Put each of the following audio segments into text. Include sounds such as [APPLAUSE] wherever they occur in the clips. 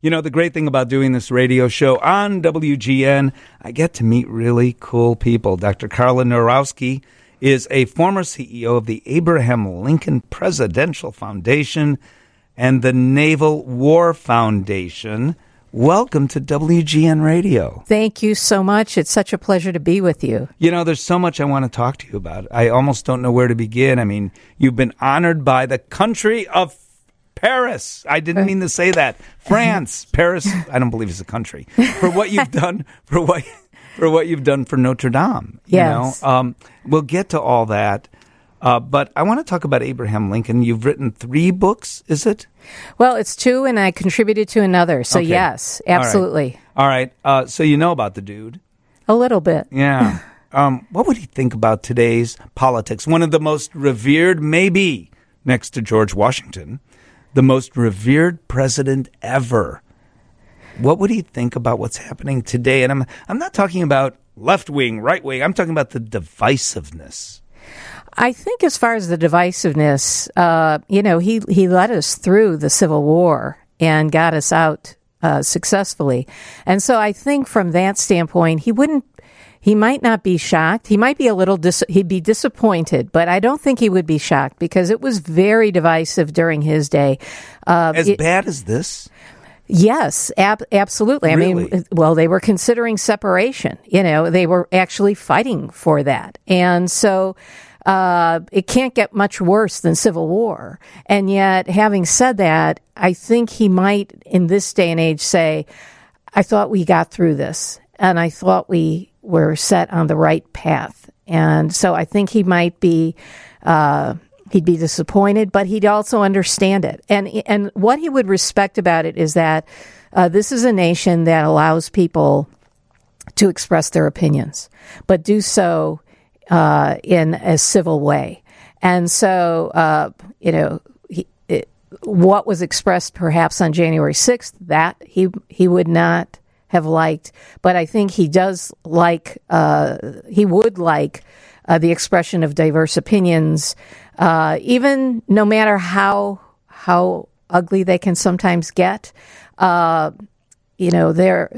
You know, the great thing about doing this radio show on WGN, I get to meet really cool people. Dr. Carla Knorowski is a former CEO of the Abraham Lincoln Presidential Foundation and the Naval War Foundation. Welcome to WGN Radio. Thank you so much. It's such a pleasure to be with you. You know, there's so much I want to talk to you about. I almost don't know where to begin. I mean, you've been honored by the country of Paris. I didn't mean to say that. France, [LAUGHS] Paris. I don't believe it's a country for what you've done for what for what you've done for Notre Dame. You Yes. know, um, we'll get to all that. Uh, but I want to talk about Abraham Lincoln. You've written three books, is it? Well, it's two, and I contributed to another. So, Okay. yes, All right. absolutely. All right. Uh, so you know about the dude. A little bit. Yeah. [LAUGHS] Um, what would he think about today's politics? One of the most revered, maybe next to George Washington, the most revered president ever. What would he think about what's happening today? And I'm I'm not talking about left wing, right wing. I'm talking about the divisiveness. I think, as far as the divisiveness, uh, you know, he he led us through the Civil War and got us out uh, successfully, and so I think from that standpoint, he wouldn't. He might not be shocked. He might be a little. Dis- he'd be disappointed, but I don't think he would be shocked because it was very divisive during his day. Uh, As it- bad as this? Yes, ab- absolutely. I mean, well, they were considering separation. You know, they were actually fighting for that, and so uh, it can't get much worse than civil war. And yet, having said that, I think he might, in this day and age, say, "I thought we got through this, and I thought we were set on the right path." And so, I think he might be. Uh, He'd be disappointed, but he'd also understand it. And and what he would respect about it is that uh, this is a nation that allows people to express their opinions, but do so uh, in a civil way. And so, uh, you know, what was expressed perhaps on January sixth, that he he would not have liked, but I think he does like. Uh, he would like uh, the expression of diverse opinions, uh, even no matter how how ugly they can sometimes get. Uh, you know, there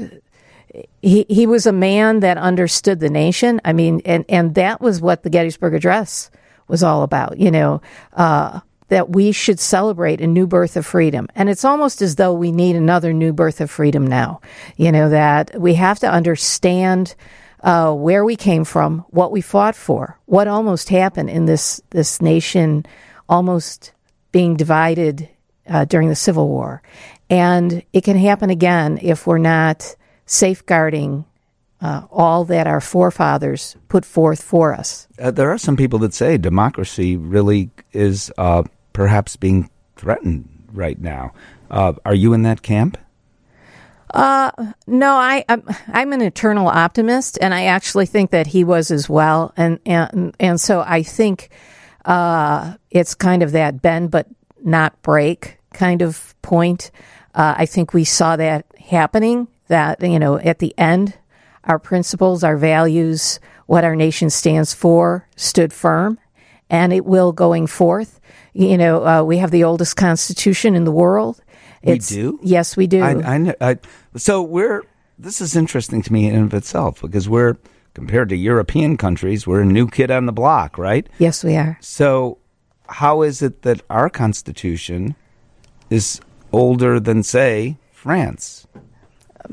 he he was a man that understood the nation. I mean, and and that was what the Gettysburg Address was all about. You know. That we should celebrate a new birth of freedom. And it's almost as though we need another new birth of freedom now. You know, that we have to understand uh, where we came from, what we fought for, what almost happened in this, this nation almost being divided uh, during the Civil War. And it can happen again if we're not safeguarding uh, all that our forefathers put forth for us. Uh, there are some people that say democracy really is uh, perhaps being threatened right now. Uh, are you in that camp? No, I, I'm I'm an eternal optimist, and I actually think that he was as well, and and and so I think uh, it's kind of that bend but not break kind of point. Uh, I think we saw that happening. That you know, at the end, our principles, our values, what our nation stands for, stood firm, and it will going forth. You know, uh, we have the oldest constitution in the world. We do? Yes, we do. I, I, kn- I, so we're. This is interesting to me in of itself because we're compared to European countries, we're a new kid on the block, right? yes, we are. So, how is it that our Constitution is older than, say, France?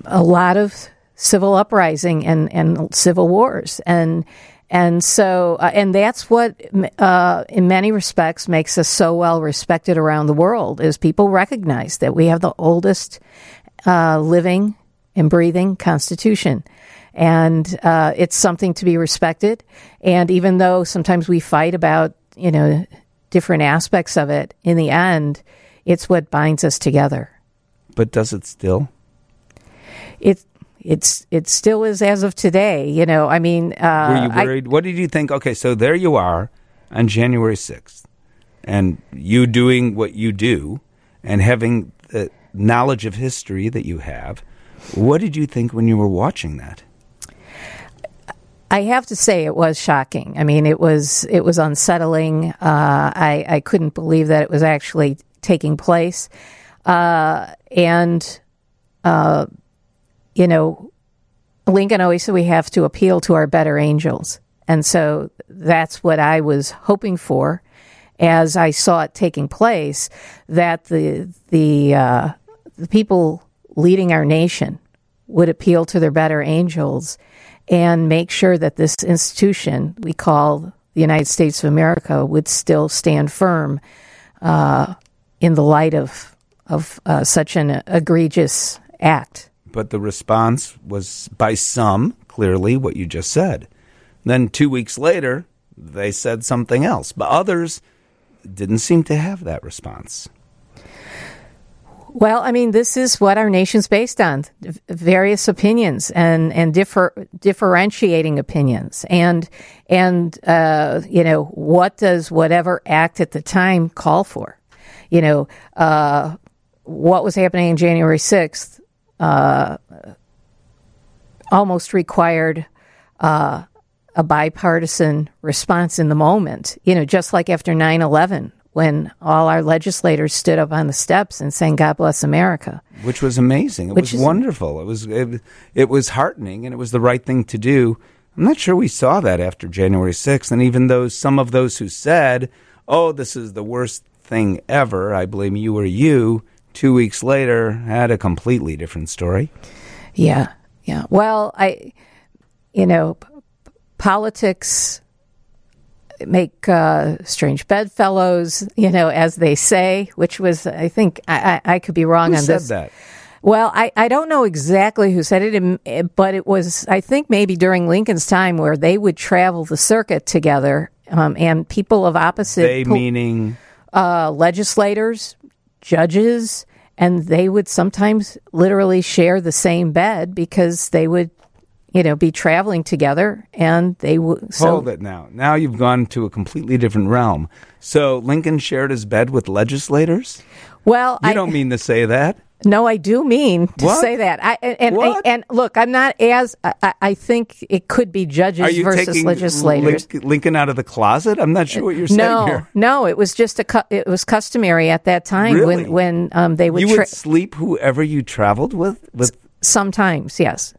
a lot of civil uprising and, and civil wars and and so uh, and that's what uh, in many respects makes us so well respected around the world is people recognize that we have the oldest uh, living and breathing constitution. And uh, it's something to be respected. And even though sometimes we fight about you know different aspects of it in the end it's what binds us together. But does it still? it it's it still is as of today. You know, I mean, uh, Were you I- worried? what did you think? Okay, so there you are on January 6th, and you doing what you do and having the knowledge of history that you have. What did you think when you were watching that? I have to say it was shocking. I mean, it was it was unsettling. Uh, I I couldn't believe that it was actually taking place, uh, and uh, you know, Lincoln always said we have to appeal to our better angels. And so that's what I was hoping for as I saw it taking place that the, the, uh, the people leading our nation would appeal to their better angels and make sure that this institution we call the United States of America would still stand firm uh, in the light of of uh, such an egregious act. But the response was by some clearly what you just said. Then two weeks later, they said something else, but others didn't seem to have that response. Well, I mean, this is what our nation's based on: various opinions and and differ, differentiating opinions, and and uh, you know what does whatever act at the time call for? You know, uh, what was happening on January sixth uh, almost required uh, a bipartisan response in the moment. You know, just like after 9-11, when all our legislators stood up on the steps and sang "God Bless America," which was amazing. It Which was is- wonderful. It was it, it was heartening, and it was the right thing to do. I'm not sure we saw that after January 6th, and even though some of those who said, "Oh, this is the worst thing ever," I blame you or you. Two weeks later, had a completely different story. Yeah, yeah. Well, I, you know, p- politics make uh, strange bedfellows, you know, as they say, which was, I think, I, I, I could be wrong Who on said this. that? Well, I, I don't know exactly who said it, um, but it was, I think, maybe during Lincoln's time where they would travel the circuit together, um, and people of opposite They pol- meaning uh, legislators, judges, and they would sometimes literally share the same bed because they would, you know, be traveling together, and they would. So Hold it now. Now you've gone to a completely different realm. So Lincoln shared his bed with legislators? well, You I don't mean to say that. No, I do mean to What? say that. I and and, and look, I'm not as I, I- think it could be judges versus legislators. Link- Lincoln out of the closet? I'm not sure what you're saying no, here. no, it was just a cu- it was customary at that time Really? when when um, they would You tra- would sleep whoever you traveled with? With sometimes yes,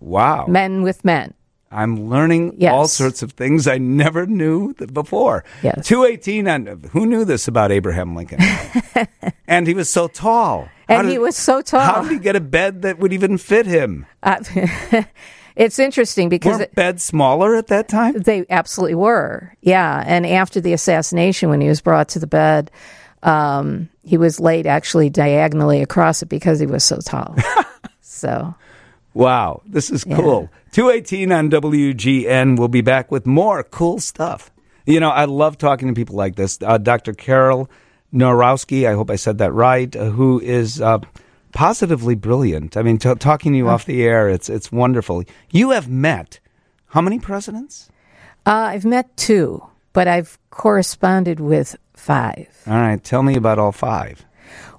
wow. men with men. I'm learning Yes. all sorts of things I never knew before. Yes. 218 on who knew this about Abraham Lincoln? [LAUGHS] and he was so tall. How And he was so tall. How did he get a bed that would even fit him? Uh, [LAUGHS] it's interesting because Weren't beds smaller at that time? they absolutely were. Yeah. And after the assassination, when he was brought to the bed, um, he was laid actually diagonally across it because he was so tall. [LAUGHS] so, Wow, this is cool. 218 on WGN. We'll be back with more cool stuff. You know, I love talking to people like this. Uh, Dr. Carol Knorowski, I hope I said that right, uh, who is uh, positively brilliant. I mean, t- talking to you off the air, it's, it's wonderful. You have met how many presidents? uh, I've met two, but I've corresponded with five. All right, tell me about all five.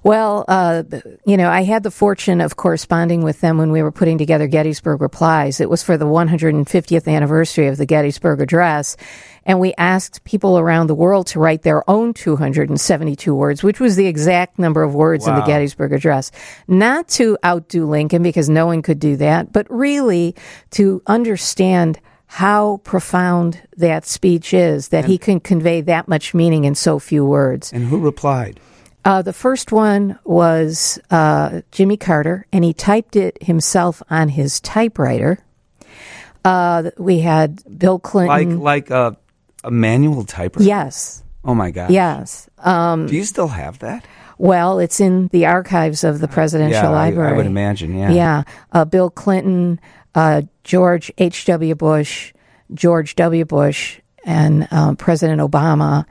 Well, uh, you know, I had the fortune of corresponding with them when we were putting together Gettysburg Replies. It was for the 150th anniversary of the Gettysburg Address. And we asked people around the world to write their own 272 words, which was the exact number of words in the Gettysburg Address. Not to outdo Lincoln, because no one could do that, but really to understand how profound that speech is, that he can convey that much meaning in so few words. And who replied? Uh, the first one was uh, Jimmy Carter, and he typed it himself on his typewriter. Uh, we had Bill Clinton. like a, a manual typewriter? yes, Oh, my God. yes. Um, Do you still have that? well, it's in the archives of the presidential yeah, I- library. I, would imagine, yeah. Yeah, uh, Bill Clinton, uh, George H. W. Bush, George W. Bush, and uh, President Obama.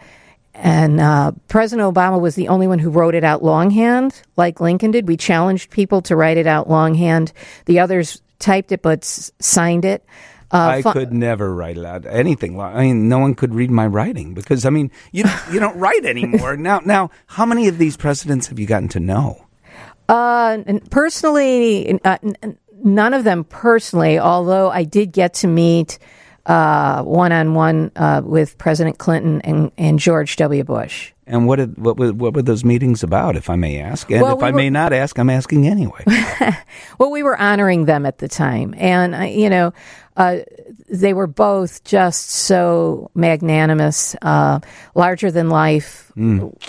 And uh, President Obama was the only one who wrote it out longhand, like Lincoln did. We challenged people to write it out longhand. The others typed it but s- signed it. Uh, I could never write out anything. I mean, no one could read my writing because I mean, you you don't write anymore now. Now, how many of these presidents have you gotten to know? Uh, personally, uh, none of them personally, although I did get to meet one on one with President Clinton and, and George W. Bush. And what did, what were, what were those meetings about, if I may ask? And Well, if we I were- may not ask, I'm asking anyway. [LAUGHS] Well, we were honoring them at the time, and uh, you know, uh, they were both just so magnanimous, uh, larger than life,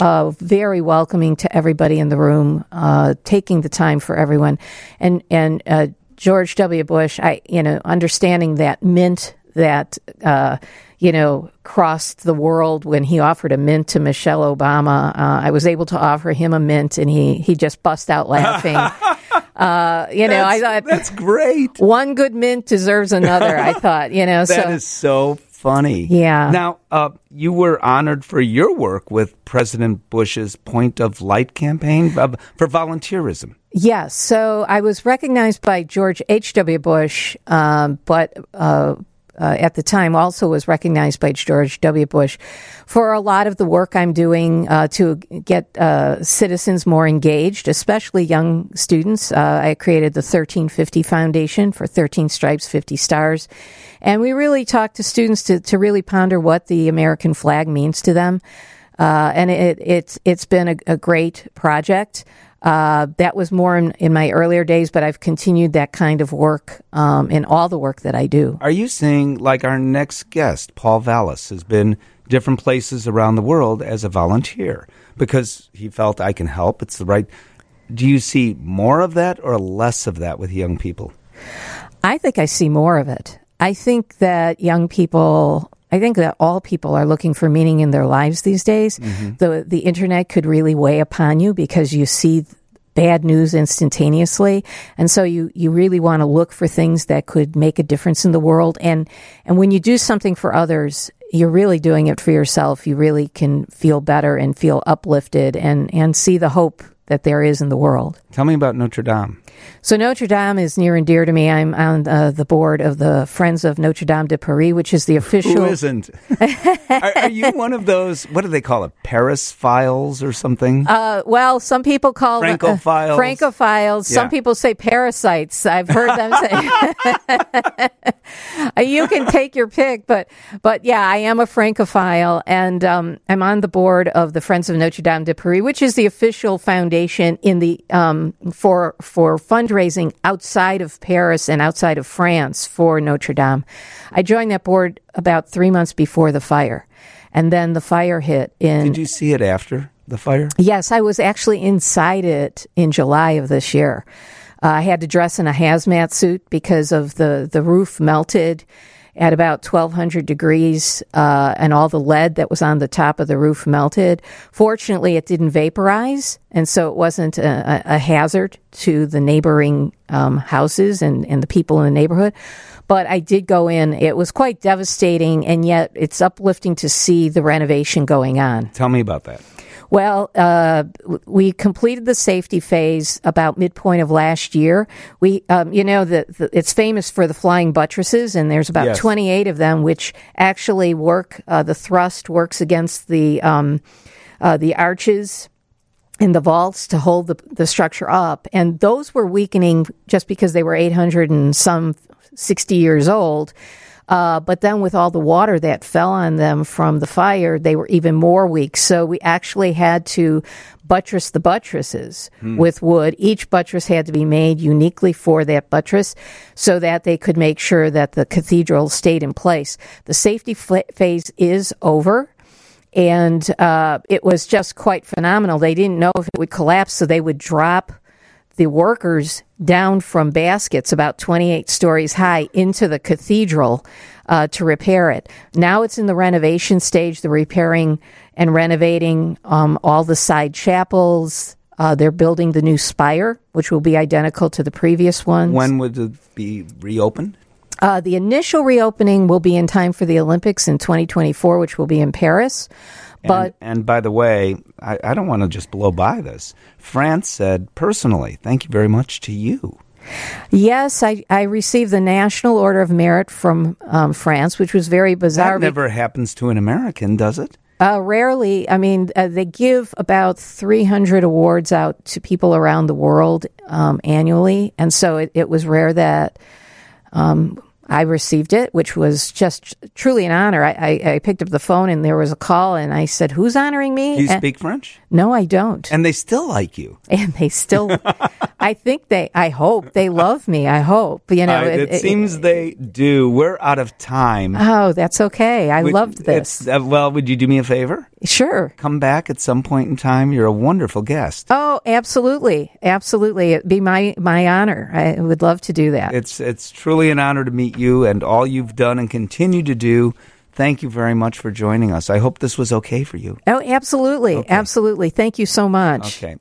uh, very welcoming to everybody in the room, uh, taking the time for everyone, and and uh, George W. Bush, I you know, understanding that mint that. Uh, you know, crossed the world when he offered a mint to Michelle Obama. Uh, I was able to offer him a mint, and he he just bust out laughing. [LAUGHS] uh, you know, I thought That's great. one good mint deserves another. I thought, you know, [LAUGHS] That so is so funny. Yeah. Now, uh, you were honored for your work with President Bush's Point of Light campaign uh, for volunteerism. yes. So I was recognized by George H. W. Bush, um, but. Uh, uh, at the time, also was recognized by George W. Bush for a lot of the work I'm doing uh, to get uh, citizens more engaged, especially young students. Uh, I created the 1350 Foundation for 13 Stripes, 50 Stars. And we really talk to students to, to really ponder what the American flag means to them. Uh, and it, it's it's been a, a great project. Uh, that was more in, in my earlier days, but I've continued that kind of work um, in all the work that I do. Are you saying, like our next guest, Paul Vallis, has been different places around the world as a volunteer because he felt I can help? It's the right. Do you see more of that or less of that with young people? I think I see more of it. I think that young people, I think that all people are looking for meaning in their lives these days. Mm-hmm. The the internet could really weigh upon you because you see bad news instantaneously, and so you you really want to look for things that could make a difference in the world. And and when you do something for others, you're really doing it for yourself. You really can feel better and feel uplifted and and see the hope that there is in the world. Tell me about Notre Dame. So Notre Dame is near and dear to me. I'm on uh, the board of the Friends of Notre Dame de Paris, which is the official. Who isn't? [LAUGHS] are, are you one of those? What do they call it? Paris files or something? Uh, well, some people call them, Francophiles. Francophiles. Some people say parasites. I've heard them say. [LAUGHS] [LAUGHS] you can take your pick, but but yeah, I am a Francophile, and um, I'm on the board of the Friends of Notre Dame de Paris, which is the official foundation in the um, for for fundraising outside of Paris and outside of France for Notre Dame. I joined that board about three months before the fire, and then the fire hit in Did you see it after the fire? Yes, I was actually inside it in July of this year. Uh, I had to dress in a hazmat suit because of the, the roof melted at about 1200 degrees uh, and all the lead that was on the top of the roof melted. Fortunately, it didn't vaporize, and so it wasn't a, a hazard to the neighboring um, houses and, and the people in the neighborhood. But I did go in. It was quite devastating, and yet it's uplifting to see the renovation going on. Tell me about that. Well, uh, we completed the safety phase about midpoint of last year. We, um, you know, the, the, it's famous for the flying buttresses, and there's about Yes. 28 of them, which actually work. Uh, the thrust works against the um, uh, the arches in the vaults to hold the, the structure up. And those were weakening just because they were 800 and some 60 years old. Uh, but then with all the water that fell on them from the fire, they were even more weak. So we actually had to buttress the buttresses with wood. Each buttress had to be made uniquely for that buttress so that they could make sure that the cathedral stayed in place. The safety fl- phase is over and uh, it was just quite phenomenal. They didn't know if it would collapse, so they would drop the workers down from baskets about 28 stories high into the cathedral uh, to repair it. Now it's in the renovation stage, the repairing and renovating um, all the side chapels. Uh, they're building the new spire, which will be identical to the previous ones. When would it be reopened? Uh, the initial reopening will be in time for the Olympics in 2024, which will be in Paris. But and, and by the way, I, I don't want to just blow by this. France said personally, thank you very much to you. yes, I, I received the National Order of Merit from um, France, which was very bizarre. That never happens to an American, does it? Uh, rarely, I mean, uh, they give about 300 awards out to people around the world um, annually, and so it, it was rare that um, I received it, which was just truly an honor. I, I, I picked up the phone and there was a call, and I said, "Who's honoring me?" Do you And- speak French? no, I don't. And they still like you. [LAUGHS] and they still i think they i hope they love me i hope you know Uh, it, seems they do. We're out of time. oh that's okay i Would- loved this it's- uh, well, would you do me a favor? sure Come back at some point in time. You're a wonderful guest. oh absolutely absolutely it'd be my my honor i would love to do that It's it's truly an honor to meet you and all you've done and continue to do. Thank you very much for joining us. I hope this was okay for you. oh absolutely absolutely thank you so much Okay.